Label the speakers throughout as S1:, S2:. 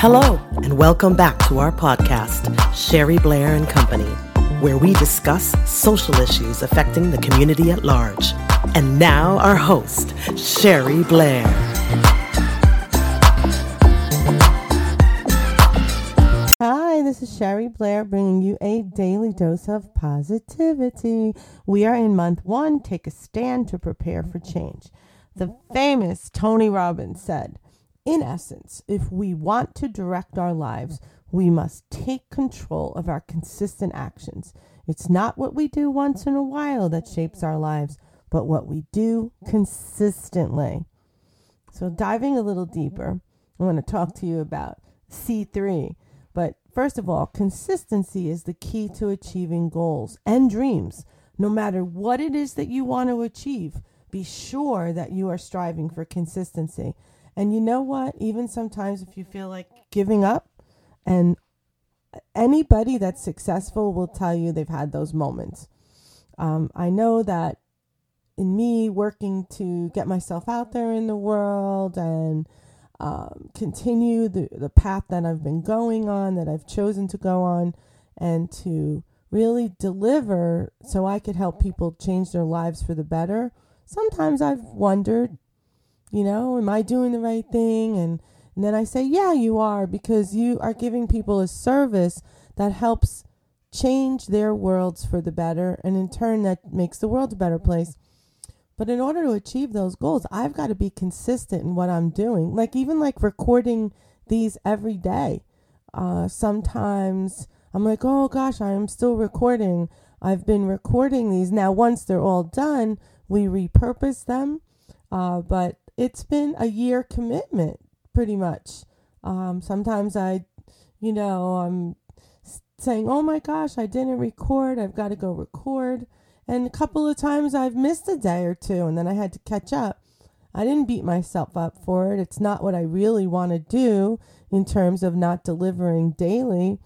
S1: Hello, and welcome back to our podcast, Sherry Blair and Company, where we discuss social issues affecting the community at large. And now, our host, Sherry Blair.
S2: Hi, this is Sherry Blair bringing you a daily dose of positivity. We are in month one. Take a stand to prepare for change. The famous Tony Robbins said, in essence, if we want to direct our lives, we must take control of our consistent actions. It's not what we do once in a while that shapes our lives, but what we do consistently. So, diving a little deeper, I want to talk to you about C3. But first of all, consistency is the key to achieving goals and dreams. No matter what it is that you want to achieve, be sure that you are striving for consistency. And you know what? Even sometimes if you feel like giving up, and anybody that's successful will tell you they've had those moments. Um, I know that in me working to get myself out there in the world and um, continue the, the path that I've been going on, that I've chosen to go on, and to really deliver so I could help people change their lives for the better. Sometimes I've wondered you know, am I doing the right thing? And, and then I say, yeah, you are, because you are giving people a service that helps change their worlds for the better. And in turn, that makes the world a better place. But in order to achieve those goals, I've got to be consistent in what I'm doing. Like, even like recording these every day. Uh, sometimes I'm like, oh gosh, I am still recording. I've been recording these. Now, once they're all done, we repurpose them. Uh, but it's been a year commitment pretty much. Um, sometimes I, you know, I'm saying, oh my gosh, I didn't record. I've got to go record. And a couple of times I've missed a day or two and then I had to catch up. I didn't beat myself up for it. It's not what I really want to do in terms of not delivering daily.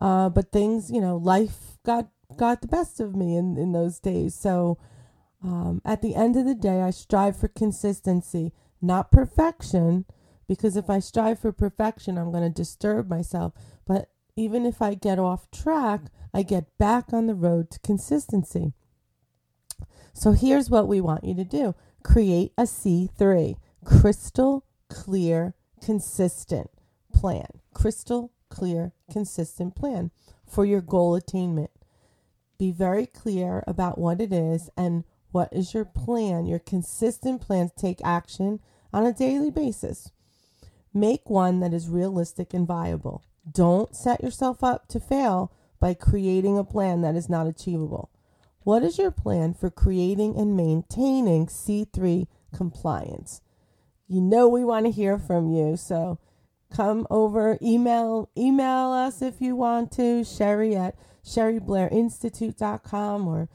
S2: Uh, but things, you know, life got got the best of me in, in those days. So um, at the end of the day, I strive for consistency, not perfection, because if I strive for perfection, I'm going to disturb myself. But even if I get off track, I get back on the road to consistency. So here's what we want you to do create a C3 crystal clear, consistent plan. Crystal clear, consistent plan for your goal attainment. Be very clear about what it is and what is your plan, your consistent plan to take action on a daily basis? Make one that is realistic and viable. Don't set yourself up to fail by creating a plan that is not achievable. What is your plan for creating and maintaining C3 compliance? You know we want to hear from you, so come over, email email us if you want to, Sherry at sherryblairinstitute.com or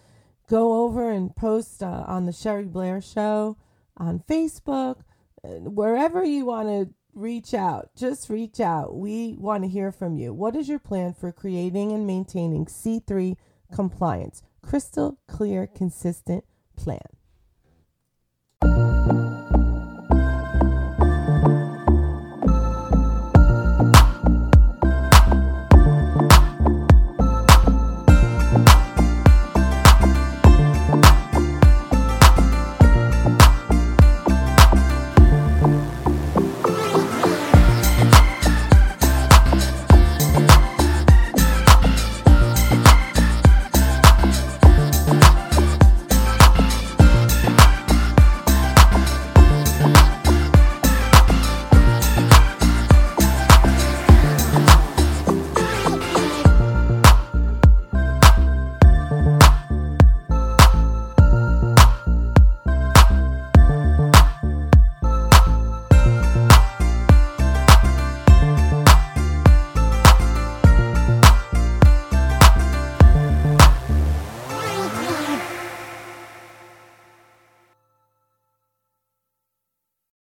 S2: go over and post uh, on the Sherry Blair Show on Facebook, uh, wherever you want to reach out. Just reach out. We want to hear from you. What is your plan for creating and maintaining C3 compliance? Crystal clear, consistent plan.